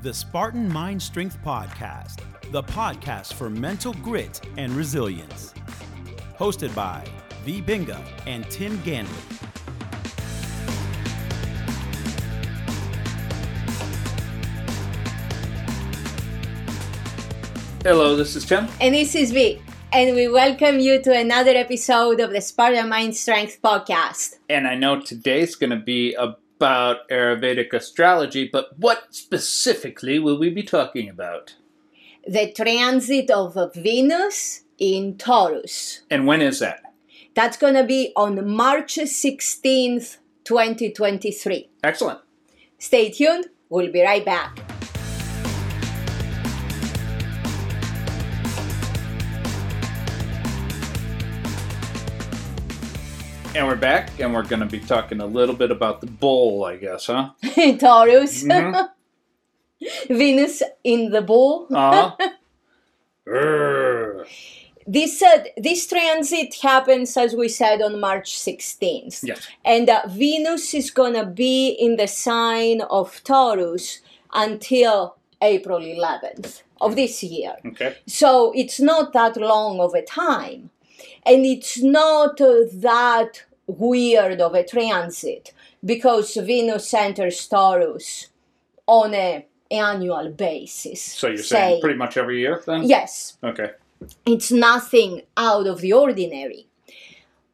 the Spartan Mind Strength Podcast, the podcast for mental grit and resilience. Hosted by V. Binga and Tim Ganley. Hello, this is Tim. And this is V. And we welcome you to another episode of the Spartan Mind Strength Podcast. And I know today's going to be about Ayurvedic astrology, but what specifically will we be talking about? The transit of Venus in Taurus. And when is that? That's going to be on March 16th, 2023. Excellent. Stay tuned, we'll be right back. And we're back, and we're going to be talking a little bit about the bull, I guess, huh? Taurus. Mhm. Venus in the bull. Uh huh. This uh, this transit happens, as we said, on March 16th. yes. And uh, Venus is going to be in the sign of Taurus until April 11th of this year. Okay. So it's not that long of a time. And it's not uh, that weird of a transit because Venus enters Taurus on a annual basis. So you're saying pretty much every year then? Yes, Okay. it's nothing out of the ordinary.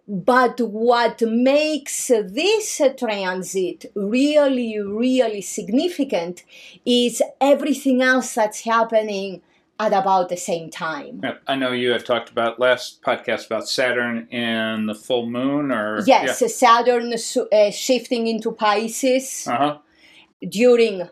But what makes this transit really, really significant is everything else that's happening at about the same time. Yeah, I know you have talked about last podcast about Saturn and the full moon, or Yes, Saturn uh, shifting into Pisces Uh huh. during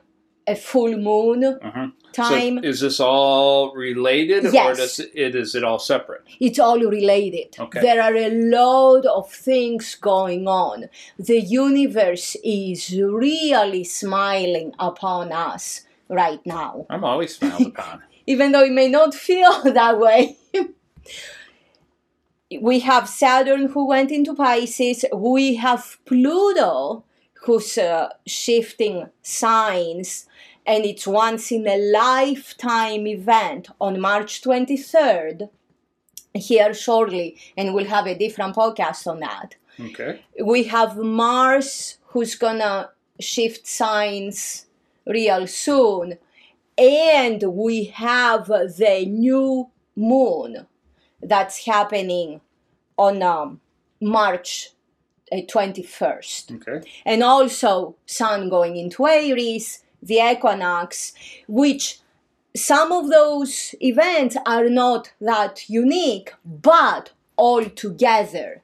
a full moon Uh huh. time. So is this all related, or Yes. does it is it all separate? it's all related. Okay. There are a lot of things going on. The universe is really smiling upon us right now, I'm always smiled upon. even though it may not feel that way. we have Saturn who went into Pisces, we have Pluto who's uh, shifting signs. And it's once in a lifetime event on March 23rd here shortly, and we'll have a different podcast on that. Okay. We have Mars who's gonna shift signs real soon, and we have the new moon that's happening on um, March uh, 21st Okay. and also sun going into Aries, the equinox, which some of those events are not that unique, but all together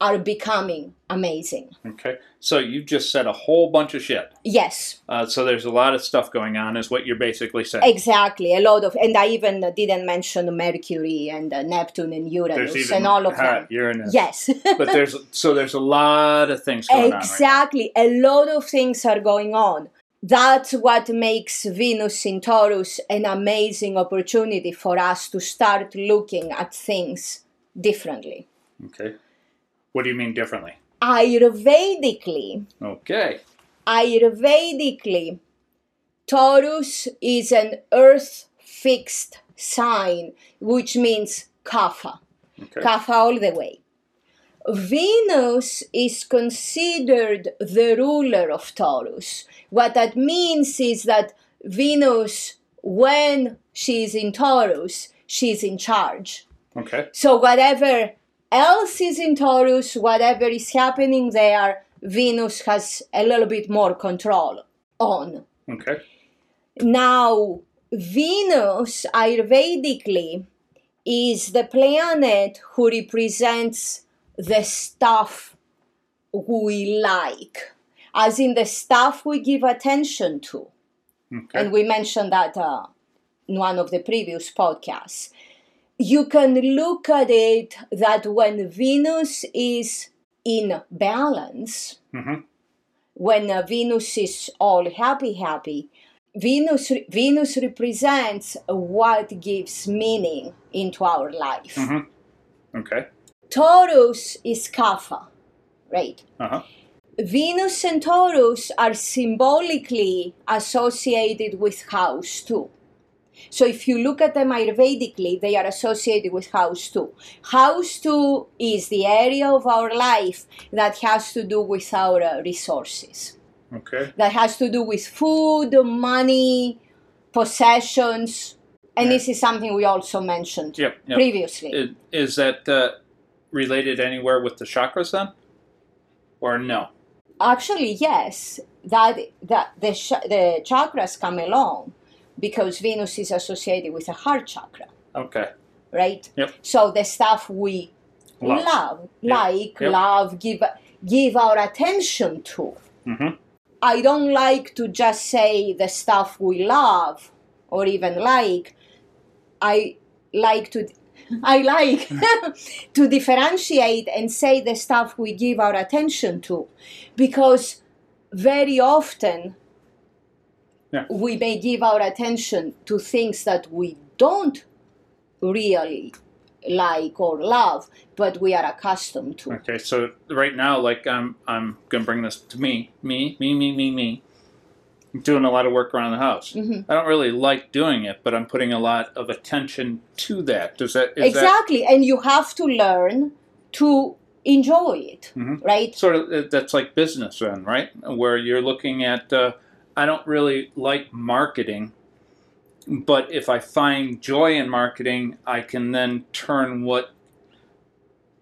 are becoming amazing. Okay. So you just said a whole bunch of shit. Yes, Uh, so there's a lot of stuff going on, is what you're basically saying. exactly. A lot of, and I even didn't mention Mercury and uh, Neptune and Uranus even and all of them. Uranus. Yes. But there's so there's a lot of things going exactly a lot of things are going on that's what makes venus in taurus an amazing opportunity for us to start looking at things differently on right. Okay. What do you mean differently? ayurvedically Okay. ayurvedically taurus is an earth fixed sign which means kapha Okay. Kapha all the way. Venus is considered the ruler of Taurus. What that means is that Venus, when she's in Taurus, she's in charge. Okay. So whatever else is in Taurus, whatever is happening there, Venus has a little bit more control on. Okay. Now, Venus, Ayurvedically, is the planet who represents the stuff we like, as in the stuff we give attention to. Okay. And we mentioned that uh, in one of the previous podcasts. You can look at it that when Venus is in balance, Mhm. when uh, Venus is all happy, happy, Venus, Venus represents what gives meaning into our life. Mhm. Okay. Taurus is Kapha, right? Uh huh. Venus and Taurus are symbolically associated with house two. So if you look at them Ayurvedically, they are associated with house two. House two is the area of our life that has to do with our uh, resources, Okay. that has to do with food, money, possessions. And this is something we also mentioned Yep. yep. previously. Is, is that uh, related anywhere with the chakras then? Or no? Actually, yes, that that the sh- the chakras come along because Venus is associated with the heart chakra, Okay. right? Yep. So the stuff we Love. love, Yep. like, Yep. love, give give our attention to. Mm-hmm. I don't like to just say the stuff we love or even like. I like to I like to differentiate and say the stuff we give our attention to because very often Yeah. we may give our attention to things that we don't really like or love but we are accustomed to Okay. So right now, like I'm, I'm gonna bring this to me, me, me, me, me, me. I'm doing a lot of work around the house. Mhm. I don't really like doing it, but I'm putting a lot of attention to that. Does that is that exactly and you have to learn to enjoy it Mhm. right sort of uh, that's like business then, right? Where you're looking at. Uh, I don't really like marketing, but if I find joy in marketing, I can then turn what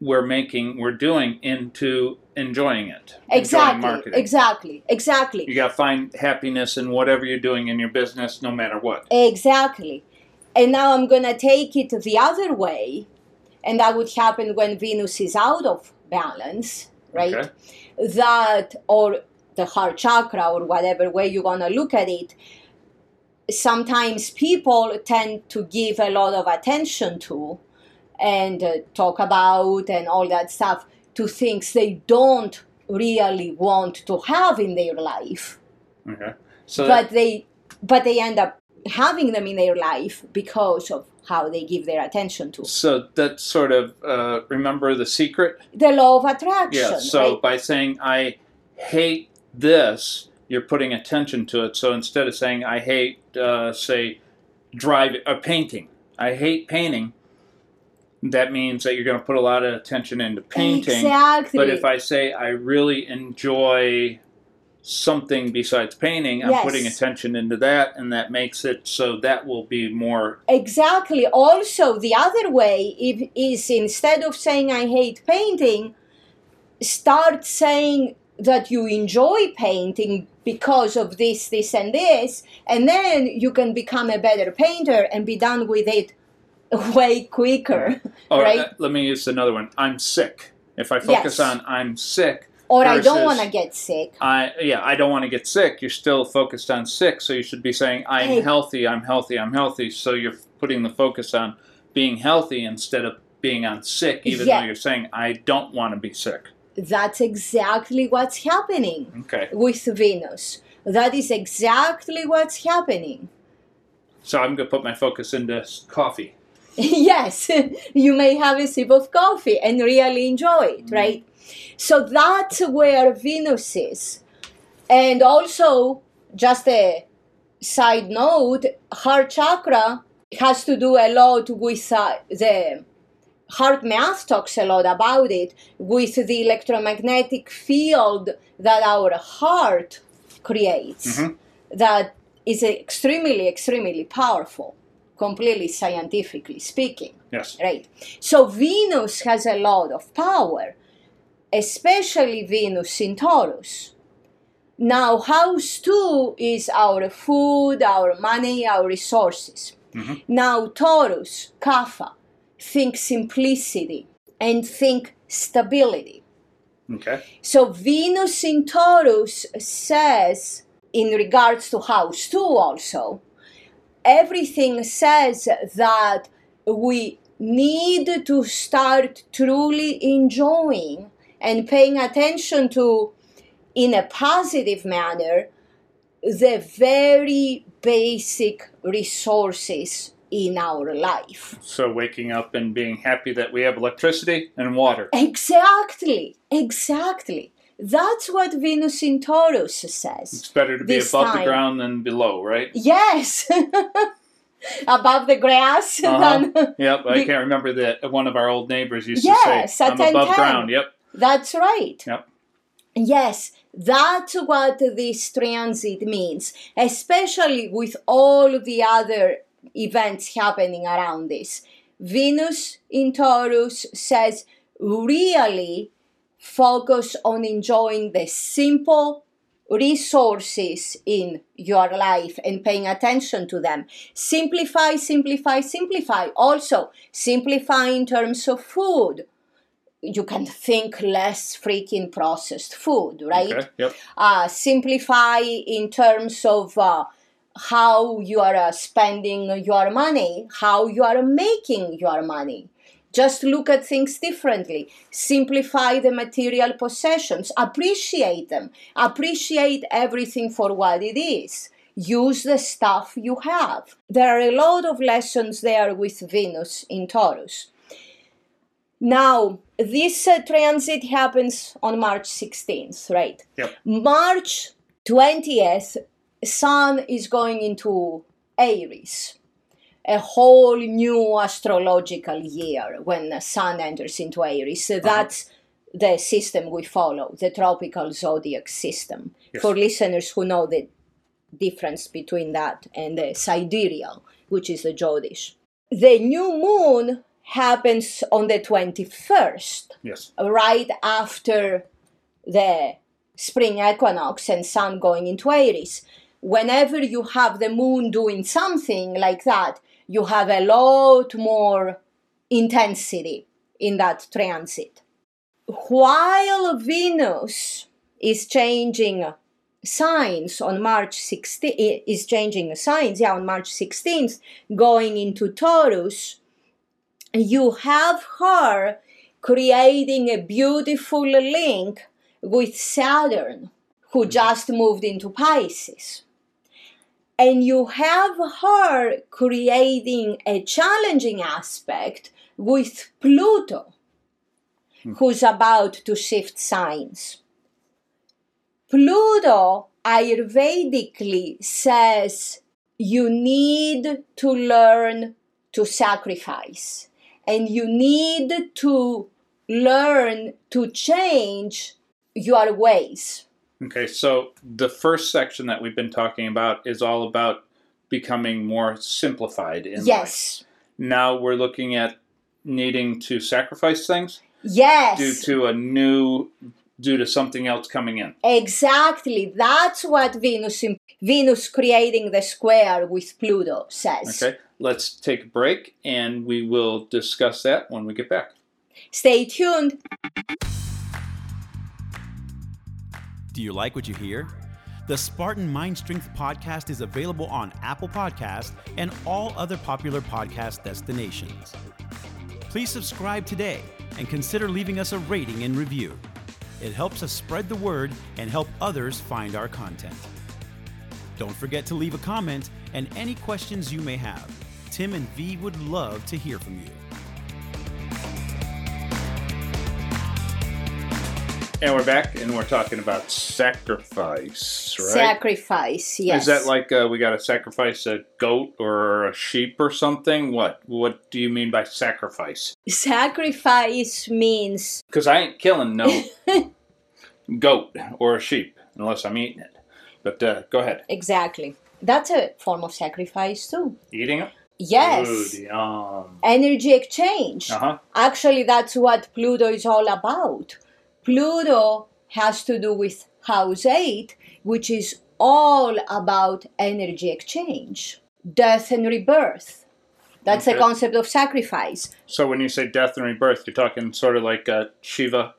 we're making, we're doing into enjoying it. enjoying exactly marketing. exactly exactly You got to find happiness in whatever you're doing in your business, no matter what. exactly and now i'm gonna take it the other way and that would happen when venus is out of balance right Okay. that or the heart chakra or whatever way you want to look at it sometimes people tend to give a lot of attention to and uh, talk about and all that stuff to things they don't really want to have in their life Okay. So but they but they end up having them in their life because of how they give their attention to so that sort of uh, remember the secret. the law of attraction Yeah. So right? by saying I hate this, you're putting attention to it. So instead of saying I hate, uh, say, drive or painting, I hate painting. That means that you're going to put a lot of attention into painting. exactly But if I say I really enjoy something besides painting, I'm Yes. putting attention into that, and that makes it so that will be more. Exactly. Also, the other way if, is instead of saying I hate painting, start saying that you enjoy painting because of this, this, and this, and then you can become a better painter and be done with it way quicker. Or Right. uh, let me use another one. I'm sick. If I focus Yes. on I'm sick, Or I don't want to get sick. I yeah, I don't want to get sick. You're still focused on sick, so you should be saying I'm Hey. healthy, I'm healthy, I'm healthy. So you're putting the focus on being healthy instead of being on sick, even Yeah. though you're saying I don't want to be sick. That's exactly what's happening Okay, with Venus. That is exactly what's happening. so I'm gonna put my focus into coffee. yes, you may have a sip of coffee and really enjoy it, right? So that's where Venus is. And also, just a side note, heart chakra has to do a lot with uh, the HeartMath talks a lot about it with the electromagnetic field that our heart creates Mhm. that is extremely extremely powerful completely scientifically speaking Yes. right so venus has a lot of power especially venus in taurus now house 2 is our food our money our resources Mhm. now taurus kapha think simplicity and think stability Okay. so Venus in Taurus says, in regards to house two, also, everything says that we need to start truly enjoying and paying attention to, in a positive manner, the very basic resources in our life. So waking up and being happy that we have electricity and water. Exactly, exactly. That's what Venus in Taurus says. It's better to be above the ground than below, right? Yes. Above the grass. Uh-huh. than- Yep, I can't remember that one of our old neighbors used Yes, to say, "I'm above 10-10. ground." Yep. That's right. Yep. Yes, that's what this transit means, especially with all the other events happening around this. Venus in Taurus says, really focus on enjoying the simple resources in your life and paying attention to them. Simplify, simplify, simplify. Also, simplify in terms of food. You can think less freaking processed food, right? Okay. Yep. uh, simplify in terms of uh, how you are uh, spending your money, how you are making your money. Just look at things differently. Simplify the material possessions. Appreciate them. Appreciate everything for what it is. Use the stuff you have. There are a lot of lessons there with Venus in Taurus. Now, this uh, transit happens on March 16th, right? Yep. March 20th, Sun is going into Aries, a whole new astrological year when the Sun enters into Aries. So uh-huh. that's the system we follow, the tropical zodiac system. Yes. For listeners who know the difference between that and the sidereal, which is the Jyotish. The new moon happens on the 21st Yes. right after the spring equinox and sun going into Aries. Whenever you have the moon doing something like that, you have a lot more intensity in that transit. While Venus is changing signs on March 16th, is changing signs, yeah, on March 16th, going into Taurus, you have her creating a beautiful link with Saturn, who mm-hmm. just moved into Pisces. And you have her creating a challenging aspect with Pluto, hmm. who's about to shift signs. Pluto Ayurvedically says you need to learn to sacrifice and you need to learn to change your ways. Okay, so the first section that we've been talking about is all about becoming more simplified in life. yes. Now we're looking at needing to sacrifice things Yes. due to a new due to something else coming in. Exactly. That's what Venus Venus creating the square with Pluto says. Okay, let's take a break and we will discuss that when we get back. Stay tuned. Do you like what you hear? The Spartan Mind Strength podcast is available on Apple Podcast and all other popular podcast destinations. Please subscribe today and consider leaving us a rating and review. It helps us spread the word and help others find our content. Don't forget to leave a comment and any questions you may have. Tim and V would love to hear from you. And we're back and we're talking about sacrifice, right? Sacrifice, yes. Is that like uh, we got to sacrifice a goat or a sheep or something? What What do you mean by sacrifice? Sacrifice means Because I ain't killing no goat or a sheep unless I'm eating it. But uh, go ahead. exactly. That's a form of sacrifice too. Eating it? Yes. Good, yum. Energy exchange. Uh huh. Actually, that's what Pluto is all about. Pluto has to do with house 8, which is all about energy exchange, death and rebirth. That's the concept of sacrifice. So when you say death and rebirth, you're talking sort of like uh, Shiva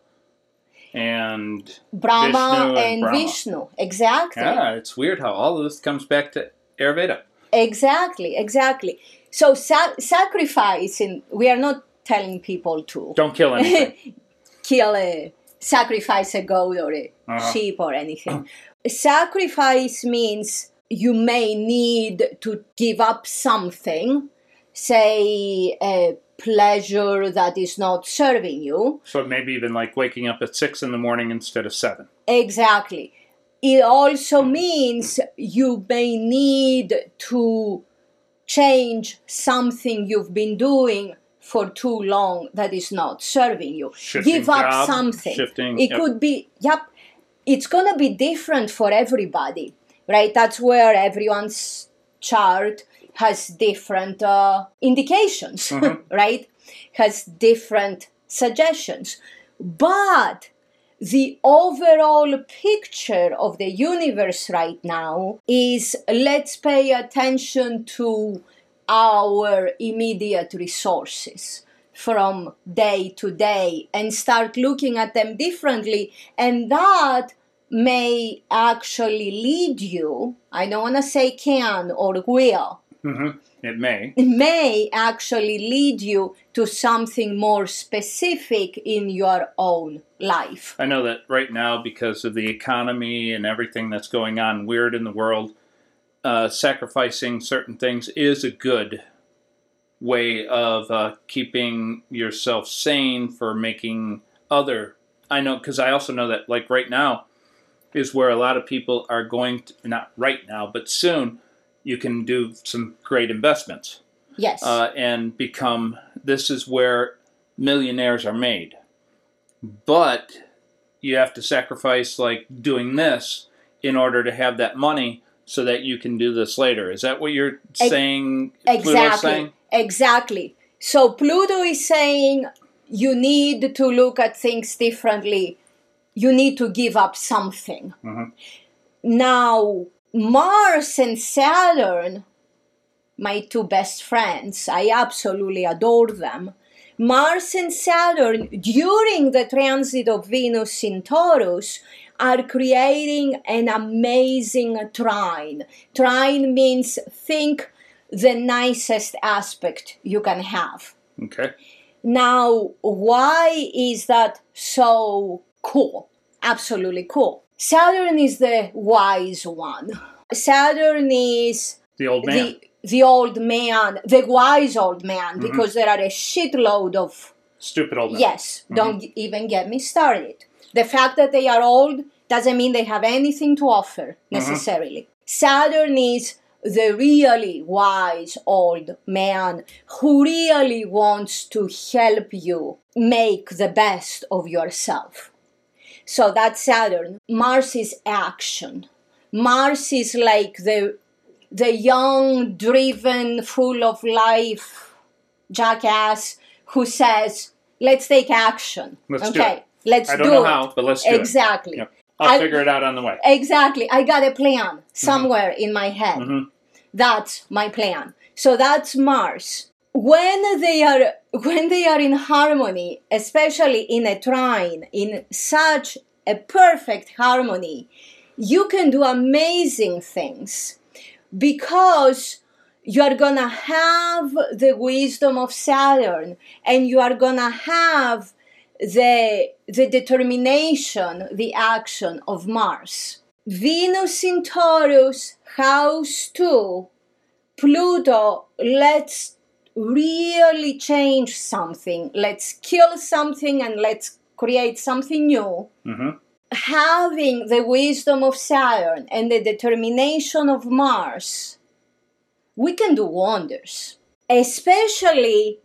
and Brahma Vishnu and and Brahma. Vishnu. Exactly. yeah, it's weird how all of this comes back to Ayurveda. Exactly, exactly. So sa- sacrificing, we are not telling people to Don't kill anything. kill a sacrifice a goat or a Uh-huh. sheep or anything. sacrifice means you may need to give up something say a pleasure that is not serving you. So maybe even like waking up at six in the morning instead of seven. Exactly. It also means you may need to change something you've been doing for too long that is not serving you. Shifting Give up job, something. shifting, It yep. could be, yep, it's going to be different for everybody, right? That's where everyone's chart has different uh, indications, Mm-hmm. right? Has different suggestions. But the overall picture of the universe right now is let's pay attention to our immediate resources from day to day and start looking at them differently. And that may actually lead you i don't want to say can or will. Hmm It may. It may actually lead you to something more specific in your own life. I know that right now, because of the economy and everything that's going on weird in the world, uh, sacrificing certain things is a good way of uh, keeping yourself sane for making other. I know because I also know that, like right now, is where a lot of people are going to, not right now, but soon, you can do some great investments yes uh, and become this is where millionaires are made. But you have to sacrifice like doing this in order to have that money so that you can do this later. Is that what you're saying? Pluto's Exactly. saying? Exactly. So Pluto is saying you need to look at things differently. You need to give up something. Mhm. Now, Mars and Saturn, my two best friends, I absolutely adore them. Mars and Saturn, during the transit of Venus in Taurus, are creating an amazing trine. Trine means think the nicest aspect you can have. Okay. Now, why is that so cool? Absolutely cool. Saturn is the wise one. Saturn is The old man. the the old man, the wise old man, mm-hmm. because there are a shitload of Stupid old man. Yes, mm-hmm. don't even get me started. The fact that they are old doesn't mean they have anything to offer mm-hmm. necessarily. Saturn is the really wise old man who really wants to help you make the best of yourself. So that's Saturn. Mars is action. Mars is like the the young, driven, full of life jackass who says, "Let's take action." Let's do okay, it. let's I don't do know it. how, but let's do it. exactly. Yep. I'll I- figure it out on the way. Exactly. I got a plan somewhere in my head. Mhm. That's my plan. So that's Mars. When they are when they are in harmony, especially in a trine, in such a perfect harmony, you can do amazing things because you are gonna have the wisdom of Saturn and you are gonna have the the determination, the action of Mars. Venus in Taurus, house two, Pluto, let's really change something. Let's kill something and let's create something new. hmm Having the wisdom of Saturn and the determination of Mars, we can do wonders, especially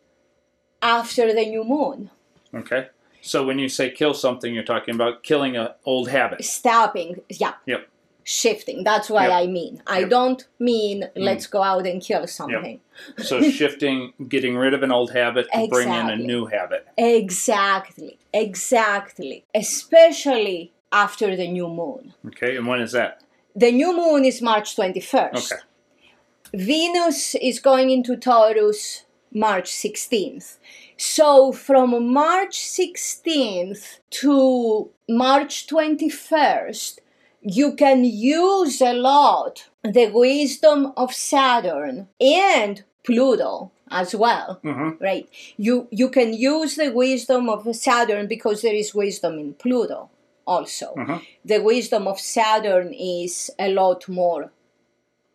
after the new moon. Okay. So when you say kill something, you're talking about killing an old habit. Stopping, yeah, Yep. shifting. That's what Yep. I mean. I Yep. Mm. don't mean let's go out and kill something. So shifting, getting rid of an old habit to bring in a new habit. Exactly, exactly. Especially after the new moon. Okay. And when is that? The new moon is March 21st. Okay. Venus is going into Taurus March 16th. So from March 16th to March 21st, you can use a lot the wisdom of Saturn and Pluto as well hmm right you you can use the wisdom of saturn because there is wisdom in pluto also Mhm. the wisdom of saturn is a lot more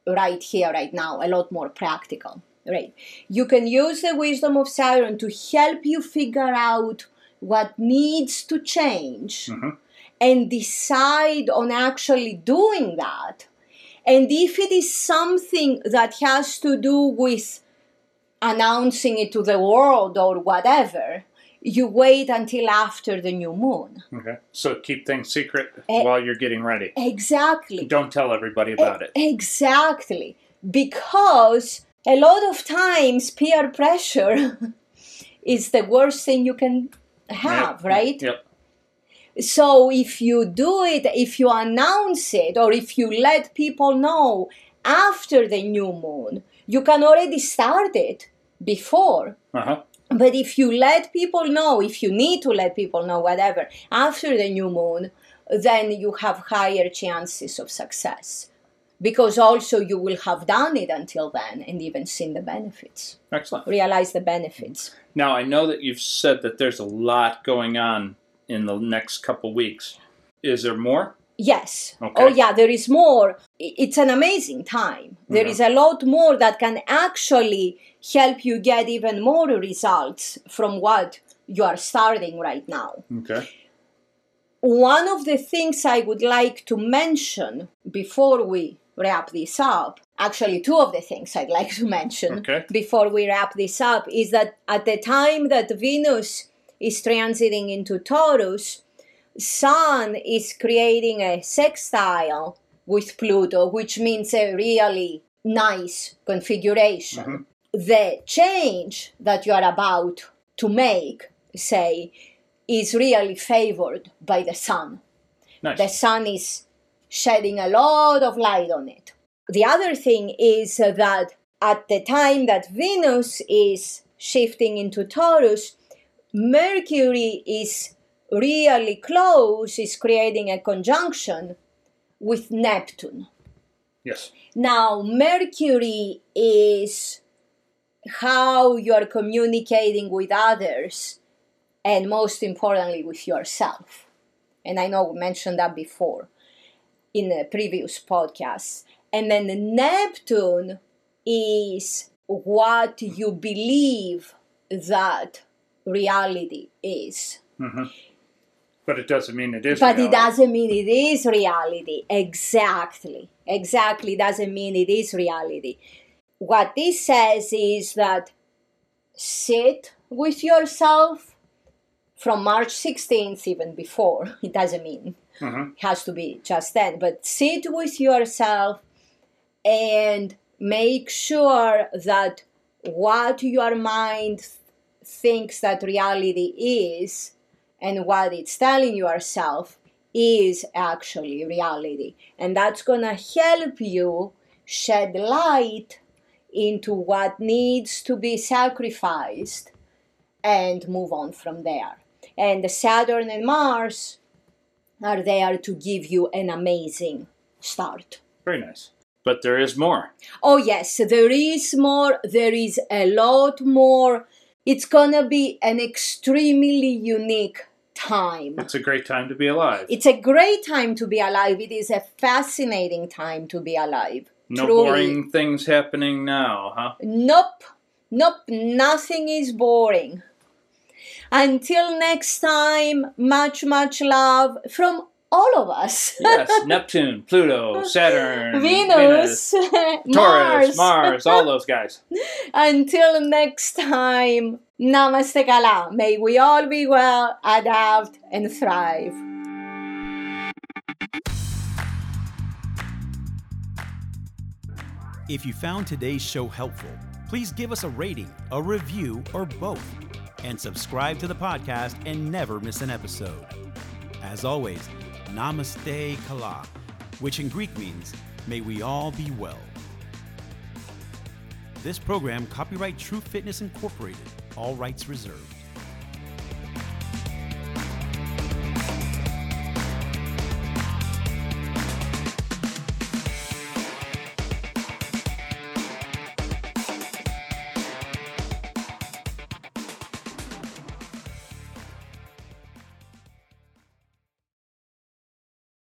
right here right now a lot more practical right? You can use the wisdom of Saturn to help you figure out what needs to change Mhm. and decide on actually doing that. And if it is something that has to do with announcing it to the world or whatever, you wait until after the new moon. Okay. So keep things secret while you're getting ready. Exactly. Don't tell everybody about it. Exactly. Because a lot of times peer pressure is the worst thing you can have, Yep. right? Yep. So if you do it, if you announce it, or if you let people know after the new moon, you can already start it before. Uh huh. But if you let people know, if you need to let people know, whatever, after the new moon, then you have higher chances of success. Because also you will have done it until then and even seen the benefits, Excellent. realize the benefits. Now I know that you've said that there's a lot going on in the next couple weeks. Is there more? Yes. Okay. Oh, yeah, there is more. It's an amazing time. There Mhm. is a lot more that can actually help you get even more results from what you are starting right now. Okay. One of the things I would like to mention before we wrap this up, actually, two of the things I'd like to mention Okay. before we wrap this up, is that at the time that Venus is transiting into Taurus, Sun is creating a sextile with Pluto, which means a really nice configuration. Mhm. The change that you are about to make, say, is really favored by the sun. Nice. The sun is shedding a lot of light on it. The other thing is that at the time that Venus is shifting into Taurus, Mercury is really close, is creating a conjunction with Neptune. Yes. Now, Mercury is how you are communicating with others and most importantly with yourself. And I know we mentioned that before in the previous podcast. And then Neptune is what you believe that reality is. hmm But it doesn't mean it is. But it reality. doesn't mean it is reality. Exactly. Exactly doesn't mean it is reality. What this says is that sit with yourself from March 16th, even before. It doesn't mean Mhm. it has to be just then, but sit with yourself and make sure that what your mind thinks that reality is and what it's telling yourself is actually reality. And that's going to help you shed light into what needs to be sacrificed and move on from there. And Saturn and Mars are there to give you an amazing start. Very nice. But there is more. Oh, yes, there is more. There is a lot more. It's gonna be an extremely unique time. It's a great time to be alive. It's a great time to be alive. It is a fascinating time to be alive. no truly. boring things happening now, huh? Nope, nope, nothing is boring. Until next time, much, much love from all of us. Yes, Neptune, Pluto, Saturn, Venus, Taurus, Mars. Mars, all those guys. Until next time, Namaste Kala. May we all be well, adapt, and thrive. If you found today's show helpful, please give us a rating, a review, or both, and subscribe to the podcast and never miss an episode. As always, Namaste Kala, which in Greek means, may we all be well. This program, copyright True Fitness Incorporated, all rights reserved.